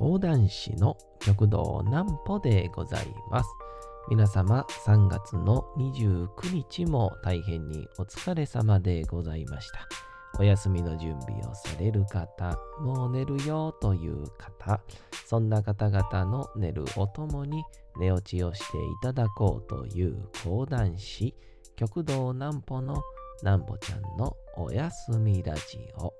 講談師の極道南歩でございます。皆様3月の29日も大変にお疲れ様でございました。お休みの準備をされる方、もう寝るよという方、そんな方々の寝るおともに寝落ちをしていただこうという講談師、極道南歩の南歩ちゃんのおやすみラジオ。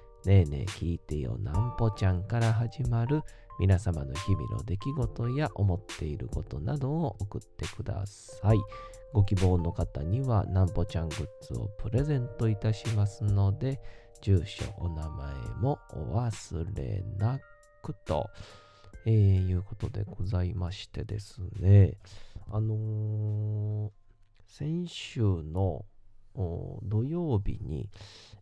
ねえねえ聞いてよ。なんぽちゃんから始まる皆様の日々の出来事や思っていることなどを送ってください。ご希望の方にはなんぽちゃんグッズをプレゼントいたしますので、住所、お名前もお忘れなくと、えー、いうことでございましてですね、あのー、先週の土曜日に、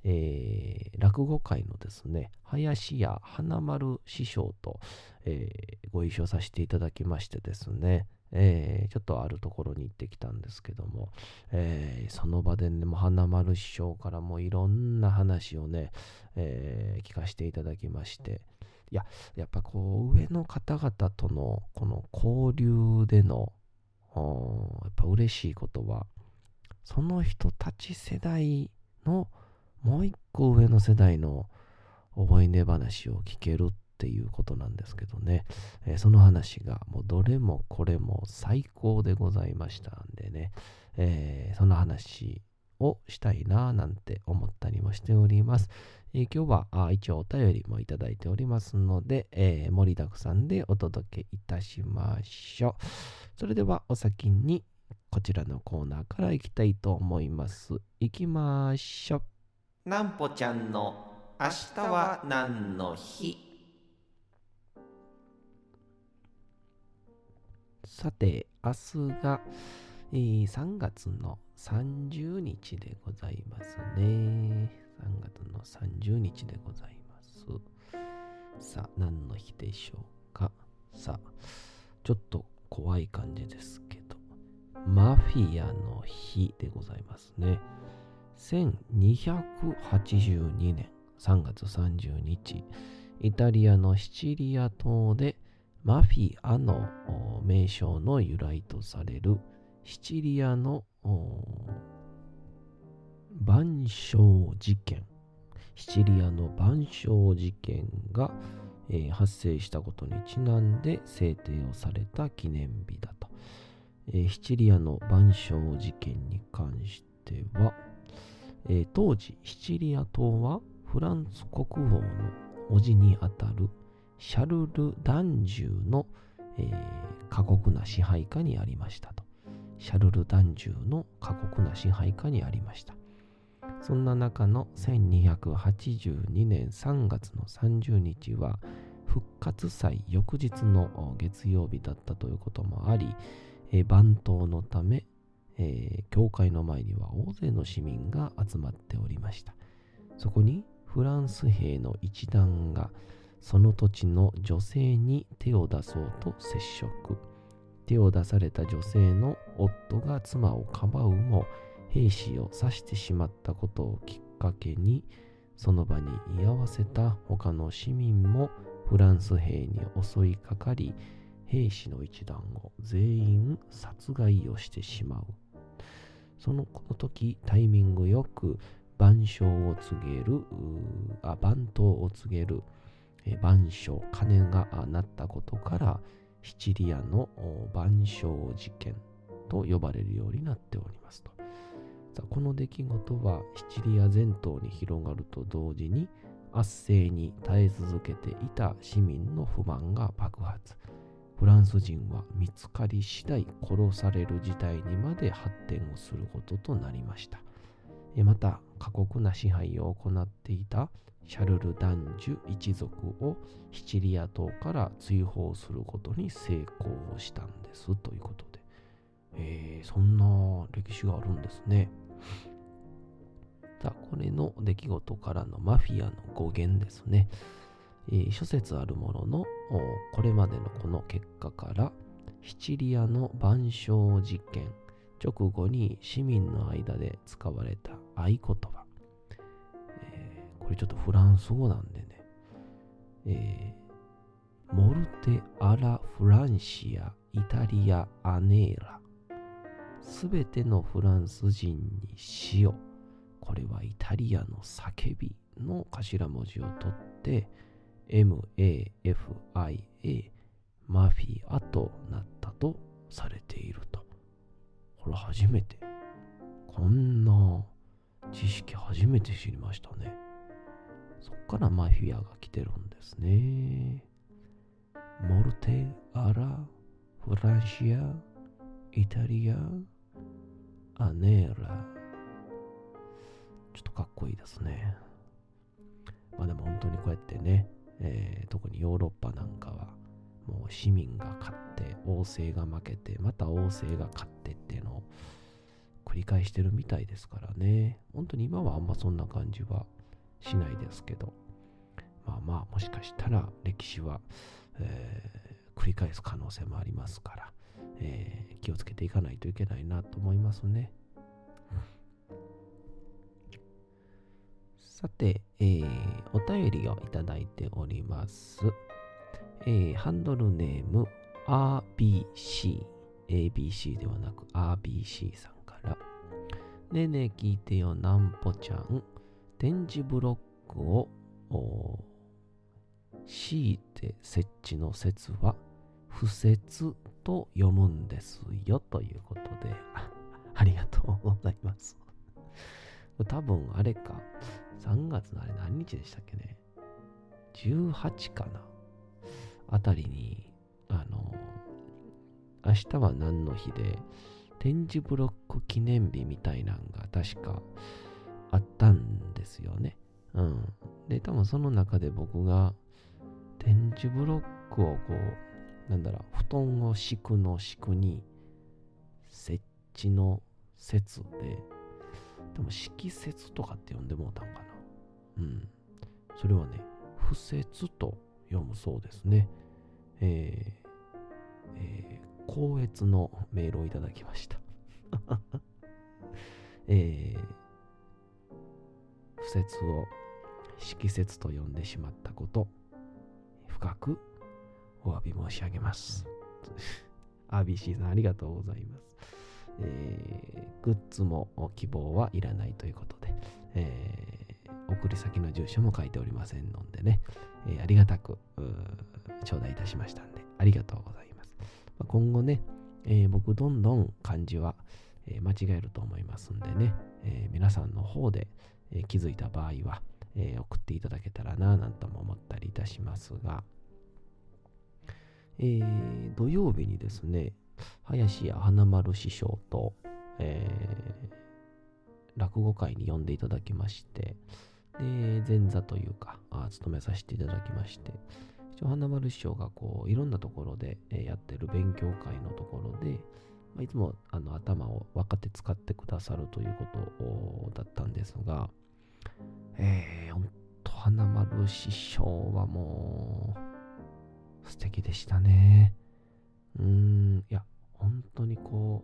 えー、落語会のですね、林家花丸師匠と、えー、ご一緒させていただきましてですね、えー、ちょっとあるところに行ってきたんですけども、えー、その場でね、も花丸師匠からもいろんな話をね、えー、聞かせていただきまして、いや、やっぱこう、上の方々とのこの交流での、やっぱ嬉しいことは、その人たち世代のもう一個上の世代の思い出話を聞けるっていうことなんですけどね、えー、その話がもうどれもこれも最高でございましたんでね、えー、その話をしたいななんて思ったりもしております。えー、今日はあ一応お便りもいただいておりますので、えー、盛りだくさんでお届けいたしましょう。それではお先にこちらのコーナーからいきたいと思います。いきましょう。なんぽちゃんの明日は何の日？さて、明日が、えー、3月の30日でございますね。3月の30日でございます。さあ、何の日でしょうか？さあ、ちょっと怖い感じですマフィアの日でございますね。1282年3月30日、イタリアのシチリア島でマフィアの名称の由来とされるシチリアの万象事件、シチリアの万象事件が、発生したことにちなんで制定をされた記念日だと。えー、シチリアの万象事件に関しては、えー、当時シチリア島はフランス国王の叔父にあたるシャルル・ダンジュの、えー、過酷な支配下にありましたと。シャルル・ダンジュの過酷な支配下にありました。そんな中の1282年3月の30日は復活祭翌日の月曜日だったということもあり、えー、番頭のためえー、教会の前には大勢の市民が集まっておりました。そこにフランス兵の一団がその土地の女性に手を出そうと接触。手を出された女性の夫が妻をかばうも兵士を刺してしまったことをきっかけにその場に居合わせた他の市民もフランス兵に襲いかかり兵士の一団を全員殺害をしてしまうそのこの時タイミングよく万象を告げる、あ番頭を告げる、え万象、鐘が鳴ったことから、シチリアの万象事件と呼ばれるようになっておりますと。さこの出来事はシチリア全島に広がると同時に圧政に耐え続けていた市民の不満が爆発。フランス人は見つかり次第殺される事態にまで発展をすることとなりました。また過酷な支配を行っていたシャルル男女一族をシチリア島から追放することに成功したんですということで、えー、そんな歴史があるんですね。さあ、これの出来事からのマフィアの語源ですね。え、諸説あるものの、これまでのこの結果から、シチリアの万象事件直後に市民の間で使われた合言葉、えー、これちょっとフランス語なんでね、えー、モルテ・アラ・フランシア・イタリア・アネーラ。すべてのフランス人に死をこれはイタリアの叫びの頭文字を取って MAFIA マフィアとなったとされていると。これ初めて。こんな知識初めて知りましたね。そっからマフィアが来てるんですね。モルテ、アラ、フランシア、イタリア、アネーラ。ちょっとかっこいいですね。まあでも本当にこうやってね、えー、特にヨーロッパなんかは、もう市民が勝って王政が負けてまた王政が勝ってっていうのを繰り返してるみたいですからね本当に今はあんまそんな感じはしないですけどまあまあもしかしたら歴史は、えー、繰り返す可能性もありますから、えー、気をつけていかないといけないなと思いますね。さて、えー、お便りをいただいております。えー、ハンドルネーム RBC、ABC ではなく RBC さんから、ねえねえ聞いてよ、なんぽちゃん、展示ブロックを強いて設置の説は、不説と読むんですよ。ということで、ありがとうございます。多分あれか、3月のあれ何日でしたっけね。18かな。あたりに、あの、明日は何の日で、展示ブロック記念日みたいなんが確かあったんですよね。うん。で、多分その中で僕が展示ブロックをこう、なんだろう、布団を敷くの敷くに、設置の説で、でも色説とかって呼んでもうたんかな。うん。それはね、不説と読むそうですね。えー、えー、高越のメールをいただきました。えー、不説を色説と呼んでしまったこと、深くお詫び申し上げます。RBC さんありがとうございます。えー、グッズも希望はいらないということで、えー、送り先の住所も書いておりませんのでね、えー、ありがたく頂戴いたしましたんで、ありがとうございます。まあ、今後ね、えー、僕どんどん漢字は、えー、間違えると思いますんでね、えー、皆さんの方で、え気づいた場合は、え送っていただけたらななんとも思ったりいたしますが、え土曜日にですね、林家花丸師匠と、え落語会に呼んでいただきまして、で、前座というか、あ務めさせていただきまして、一応花丸師匠がこういろんなところでやってる勉強会のところで、ま、いつもあの頭を分かって使ってくださるということだったんですが、えー、ほんと花丸師匠はもう素敵でしたね。うーん、いや、本当にこ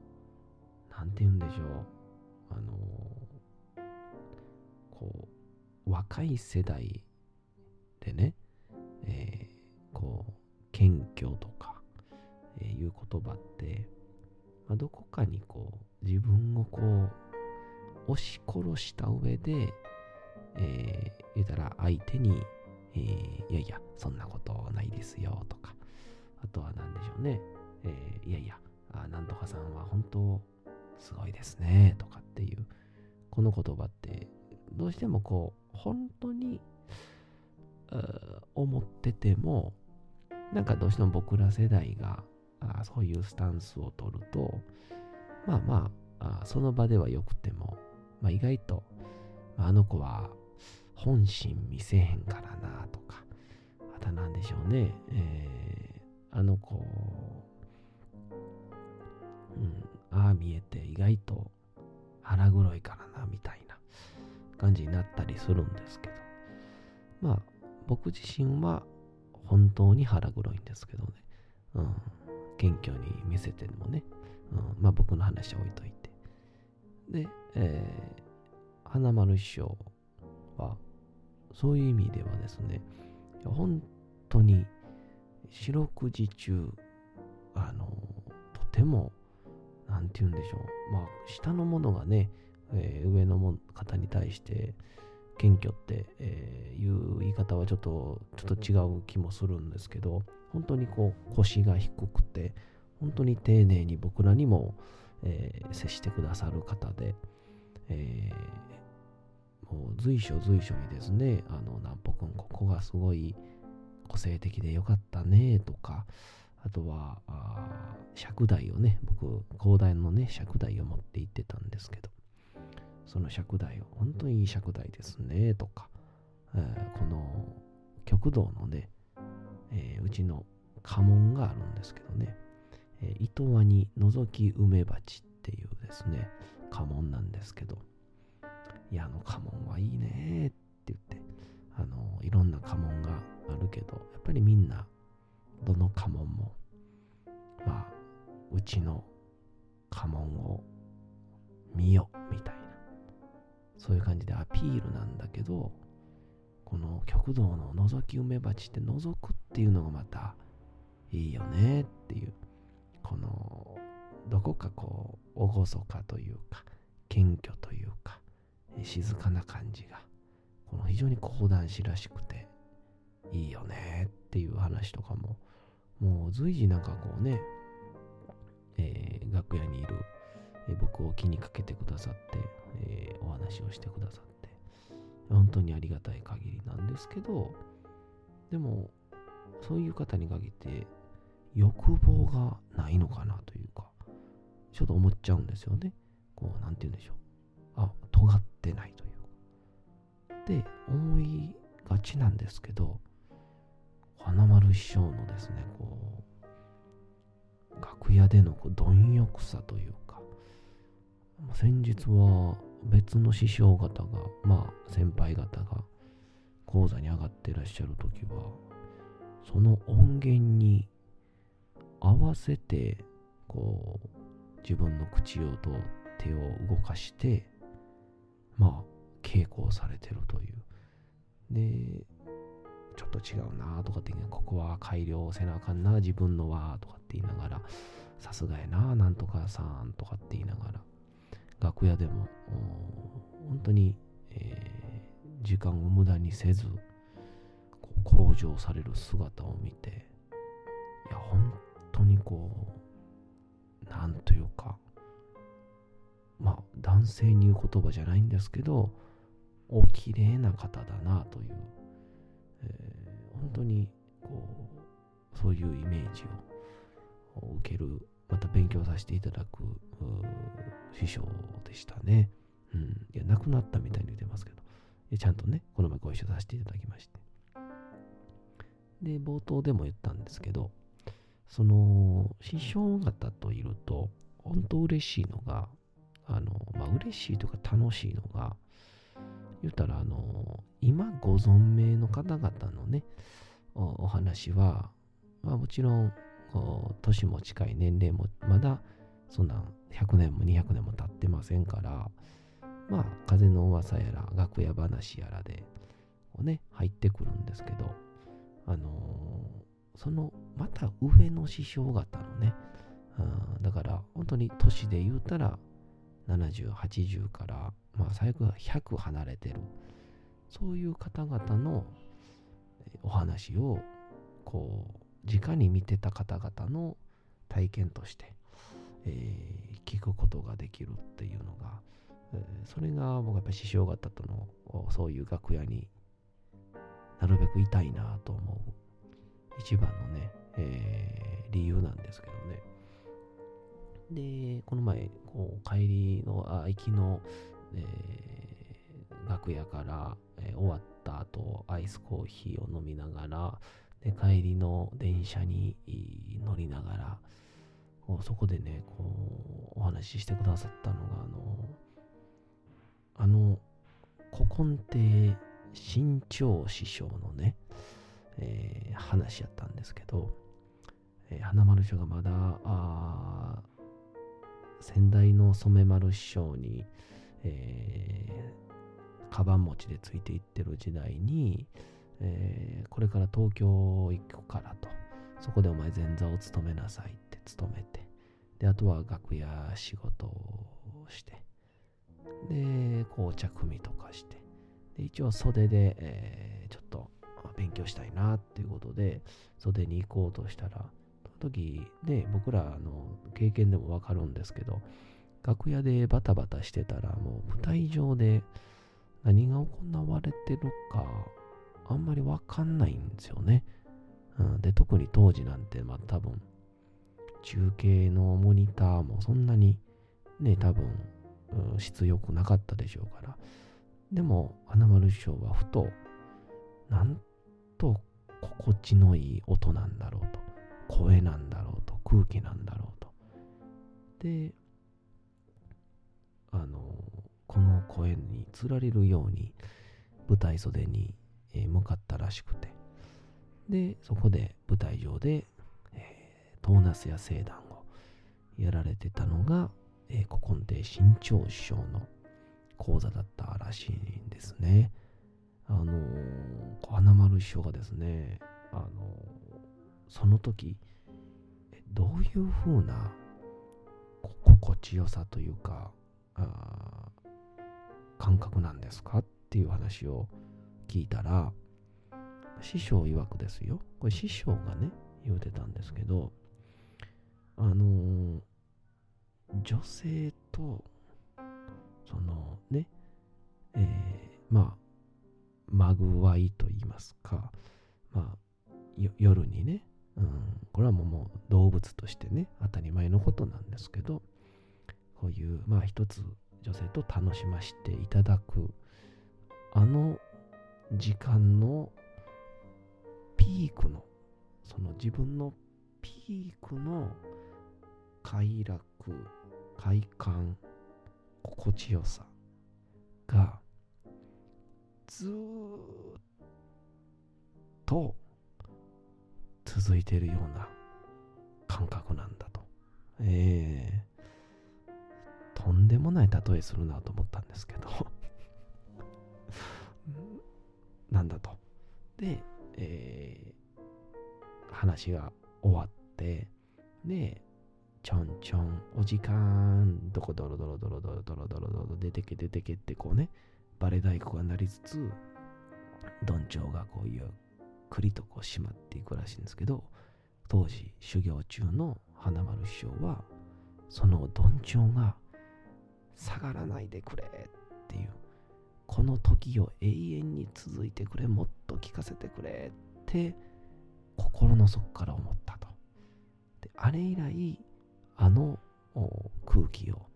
う、なんて言うんでしょう。あのこう、若い世代でね、えこう謙虚とか、えー、いう言葉って、まあ、どこかにこう自分をこう押し殺した上で、えー、言うたら相手に、えー、いやいやそんなことないですよとかあとは何でしょうね、えー、いやいやあなんとかさんは本当すごいですねとかっていうこの言葉ってどうしてもこう本当に思っててもなんかどうしても僕ら世代がそういうスタンスを取ると、まあまあ、その場ではよくても、まあ、意外とあ、の子は本心見せへんからなとか、あとなんでしょうね、えー、あの子、うん、ああ見えて意外と腹黒いからなみたいな。感じになったりするんですけど、まあ僕自身は本当に腹黒いんですけどね、うん、謙虚に見せてもね、うん、まあ僕の話は置いといて。で、えー、花丸師匠は、そういう意味ではですね、本当に四六時中、あの、とても、なんて言うんでしょう、まあ、下のものがね、えー、上の方に対して謙虚って、えー、いう言い方はちょっとちょっと違う気もするんですけど本当にこう腰が低くて本当に丁寧に僕らにも、えー、接してくださる方で、えー、もう随所随所にですねあの南北君ここがすごい個性的でよかったねとかあとは尺台をね僕広大のね尺台を持って行ってたんですけど。その尺台を本当にいい尺台ですねとか、えー、この極道のね、えー、うちの家紋があるんですけどね。えー、糸輪に覗き梅鉢っていうですね、家紋なんですけど、いや、あの家紋はいいねって言って、あの、いろんな家紋があるけど、やっぱりみんな、どの家紋も、まあ、うちの家紋を見よ、みたいな、そういう感じでアピールなんだけど、この極道の覗き梅鉢って覗くっていうのがまたいいよねっていうこのどこかこう厳かというか謙虚というか静かな感じがこの非常に講談師らしくていいよねっていう話とかももう随時なんかこうね、えー、楽屋にいる、え、僕を気にかけてくださって、えー、お話をしてくださって本当にありがたい限りなんですけどでもそういう方に限って欲望がないのかなというか、ちょっと思っちゃうんですよね。こう、なんて言うんでしょう。あ、尖ってないというかで、思いがちなんですけど、花丸師匠のですね、こう、楽屋でのこう貪欲さというか、先日は別の師匠方が、まあ先輩方が講座に上がってらっしゃる時は、その音源に合わせてこう自分の口をと手を動かしてまあ稽古をされてるという。でちょっと違うなとかってここは改良せなあかんな自分のはとかって言いながらさすがやななんとかさんとかって言いながら楽屋でも本当に、えー、時間を無駄にせず向上される姿を見ていや本当にこう、なんというか、まあ、男性に言う言葉じゃないんですけど、お綺麗な方だなという、えー、本当にこう、そういうイメージを受ける、また勉強させていただく師匠でしたね。うん。いや、亡くなったみたいに言ってますけど、ちゃんとね、この前ご一緒させていただきまして。で、冒頭でも言ったんですけど、その師匠方といると本当嬉しいのがあのまあ嬉しいというか楽しいのが言ったらあの今ご存命の方々のねお話は、まあ、もちろん年も近い年齢もまだそんな100年も200年も経ってませんからまあ風の噂やら楽屋話やらでこうね入ってくるんですけどあのそのまた上の師匠方のね、だから本当に年で言うたら70、80から、まあ最悪は100離れてる、そういう方々のお話を、こう、直に見てた方々の体験として、えー、聞くことができるっていうのが、えー、それが僕はやっぱり師匠方とのそういう楽屋になるべくいたいなと思う一番のね、えー、理由なんですけどね。で、この前、こう帰りの、あ、行きの、えー、楽屋から、えー終わった後、アイスコーヒーを飲みながら、で帰りの電車に乗りながら、こうそこでね、こう、お話ししてくださったのが、あの、あの、古今亭新潮師匠のね、えー話やったんですけど、えー花丸師匠がまだ、あ先代の染丸師匠に、えーカバン持ちでついていってる時代に、えーこれから東京行くからと、そこでお前前座を務めなさいって務めて、で、あとは楽屋仕事をして、で、紅茶組とかして、で、一応袖で、えーちょっと勉強したいなっていうことで、袖に行こうとしたら、その時、ね、僕らの経験でもわかるんですけど、楽屋でバタバタしてたら、もう舞台上で何が行われてるか、あんまりわかんないんですよね。うん、で、特に当時なんて、まあ多分、中継のモニターもそんなにね、多分、うん質良くなかったでしょうから。でも、花丸師匠はふと、なんと心地のいい音なんだろうと、声なんだろうと、空気なんだろうと。で、あの、この声につられるように舞台袖にえ向かったらしくて、で、そこで舞台上で、えートーナスや聖壇をやられてたのが、えー古今亭新潮師匠の講座だったらしいんですね。あのー、花丸師匠がですね、あのーその時、どういう風な心地よさというか、感覚なんですかっていう話を聞いたら、師匠曰くですよ。これ師匠がね、言うてたんですけど、あの女性と、そのね、えーまあ、まぐわいと言いますか、まあ、夜にね、うん、これはもうもう動物としてね、当たり前のことなんですけど、こういう、まあ一つ女性と楽しませていただく、あの時間のピークの、その自分のピークの快楽、快感、心地よさがずっと続いているような感覚なんだと。ええとんでもない例えするなと思ったんですけどなんだと。で、えー話が終わって、で、ちょんちょん、お時間、どこドロドロドロドロドロドロドロ出てけ出てけってこうね、バレ太鼓が鳴りつつ、どんちょうがこうゆっくりとこう閉まっていくらしいんですけど、当時修行中の花丸師匠は、そのどんちょうが下がらないでくれっていう、この時を永遠に続いてくれ、もっと聞かせてくれって、心の底から思ったと。であれ以来、あの空気を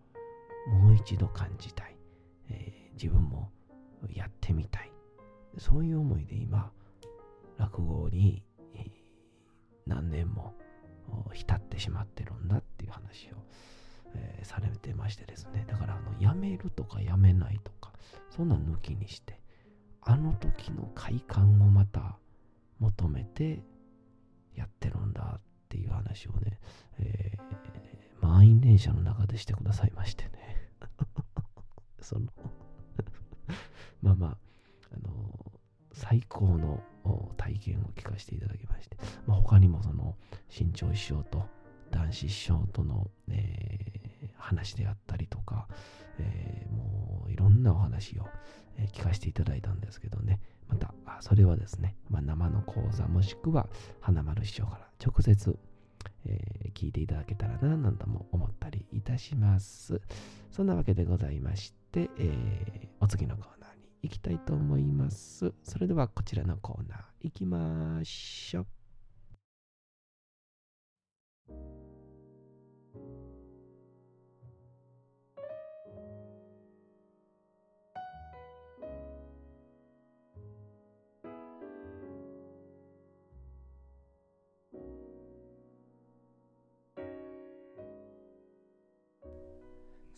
もう一度感じたい、えー自分もやってみたい。そういう思いで今、落語に、えー何年も浸ってしまってるんだっていう話を、えーされてましてですね。だから、あの、やめるとかやめないとか、そんな抜きにして、あの時の快感をまた求めてやってるんだっていう話をね、えー満員電車の中でしてくださいましてね。その まあまあ、あの最高の体験を聞かせていただきまして、まあ、他にもその新潮師匠と男子師匠との、えー話であったりとか、えーもういろんなお話を、えー聞かせていただいたんですけどね、また、あそれはですね、まあ、生の講座もしくは花丸師匠から直接、え聞いていただけたらな、なんとも思ったりいたします。そんなわけでございまして、えお次のコーナーに行きたいと思います。それではこちらのコーナー行きましょう。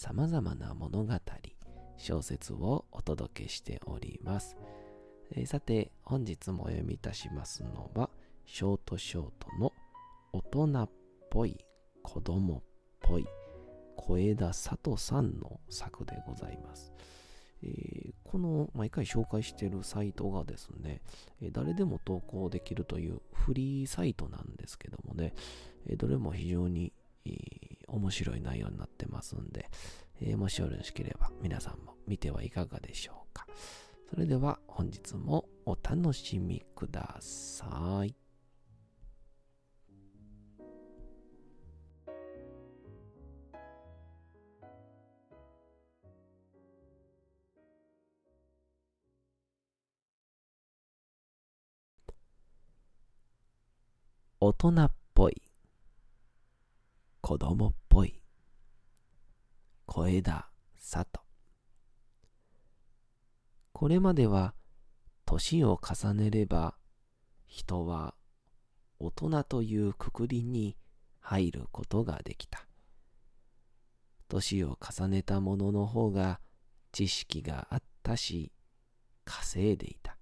様々な物語、小説をお届けしております。えーさて、本日もお読みいたしますのは、ショートショートの大人っぽい、子供っぽい、小枝里さんの作でございます。えーこの毎回紹介してるサイトがですね、えー誰でも投稿できるというフリーサイトなんですけどもね、えーどれも非常に、面白い内容になってますんで、えーもしよろしければ皆さんも見てはいかがでしょうか。それでは本日もお楽しみください。大人っぽい、子供っぽい、小枝里。これまでは年を重ねれば人は大人というくくりに入ることができた。年を重ねた者の方が知識があったし稼いでいた。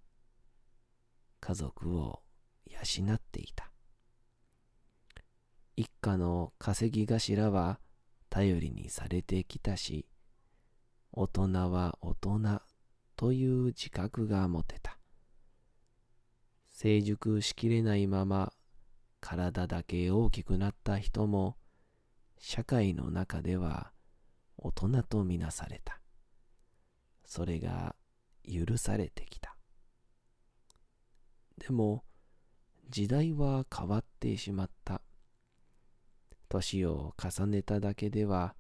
家族を養っていた。一家の稼ぎ頭は頼りにされてきたし、大人は大人という自覚が持てた。成熟しきれないまま体だけ大きくなった人も社会の中では大人とみなされた。それが許されてきた。でも時代は変わってしまった。年を重ねただけでは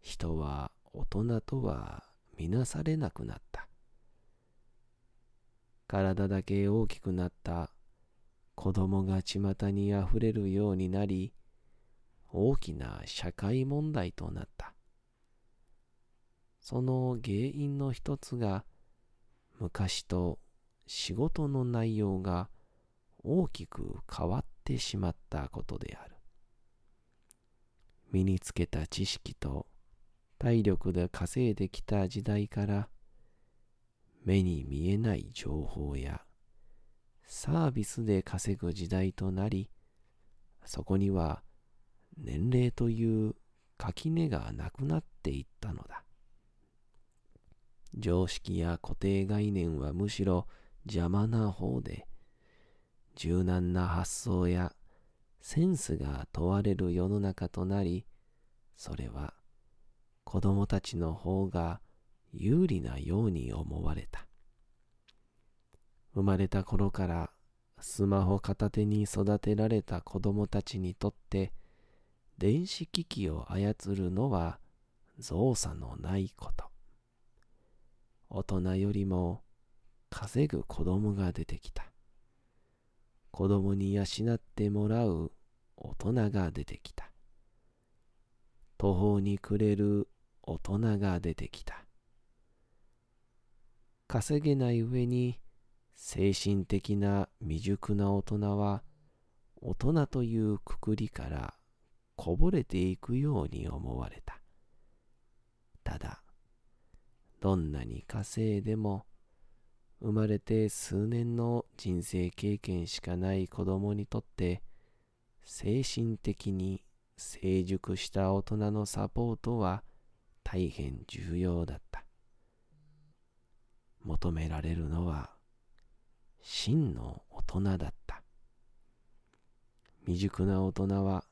人は大人とはみなされなくなった。体だけ大きくなった子供が巷にあふれるようになり、大きな社会問題となった。その原因の一つが、昔と仕事の内容が大きく変わってしまったことである。身につけた知識と体力で稼いできた時代から目に見えない情報やサービスで稼ぐ時代となりそこには年齢という垣根がなくなっていったのだ。常識や固定概念はむしろ邪魔な方で柔軟な発想やセンスが問われる世の中となり、それは子供たちの方が有利なように思われた。生まれた頃からスマホ片手に育てられた子供たちにとって、電子機器を操るのは造作のないこと。大人よりも稼ぐ子供が出てきた。子供に養ってもらう大人が出てきた。途方に暮れる大人が出てきた。稼げない上に精神的な未熟な大人は大人というくくりからこぼれていくように思われた。ただ、どんなに稼いでも生まれて数年の人生経験しかない子供にとって精神的に成熟した大人のサポートは大変重要だった。求められるのは真の大人だった。未熟な大人は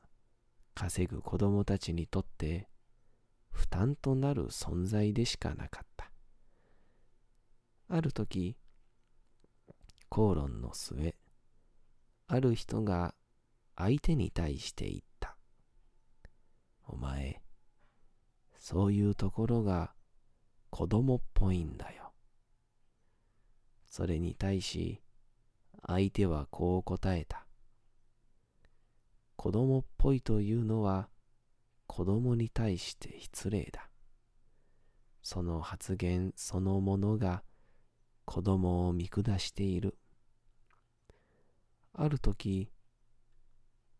稼ぐ子供たちにとって負担となる存在でしかなかった。ある時、口論の末、ある人が相手に対して言った。お前、そういうところが子供っぽいんだよ。それに対し、相手はこう答えた。子供っぽいというのは子供に対して失礼だ。その発言そのものが子供を見下している。ある時、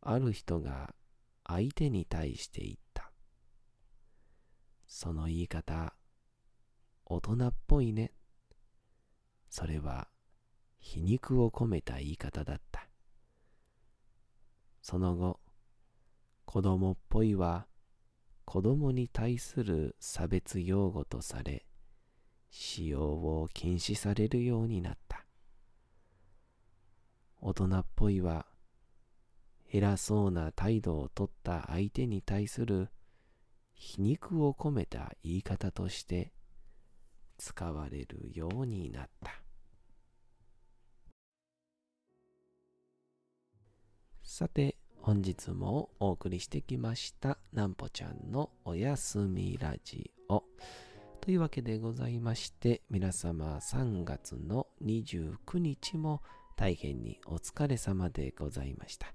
ある人が相手に対して言った。その言い方、大人っぽいね。それは皮肉を込めた言い方だった。その後、子供っぽいは子供に対する差別用語とされ、使用を禁止されるようになった。大人っぽいは、偉そうな態度をとった相手に対する皮肉を込めた言い方として使われるようになった。さて、本日もお送りしてきましたなんぽちゃんのおやすみラジオ。というわけでございまして、皆様3月の29日も大変にお疲れ様でございました。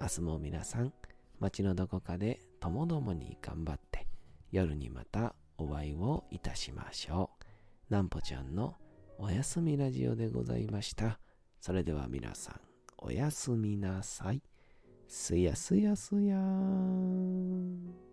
明日も皆さん、街のどこかでともどもに頑張って、夜にまたお会いをいたしましょう。なんぽちゃんのおやすみラジオでございました。それでは皆さん、おやすみなさい。すやすやすやーん。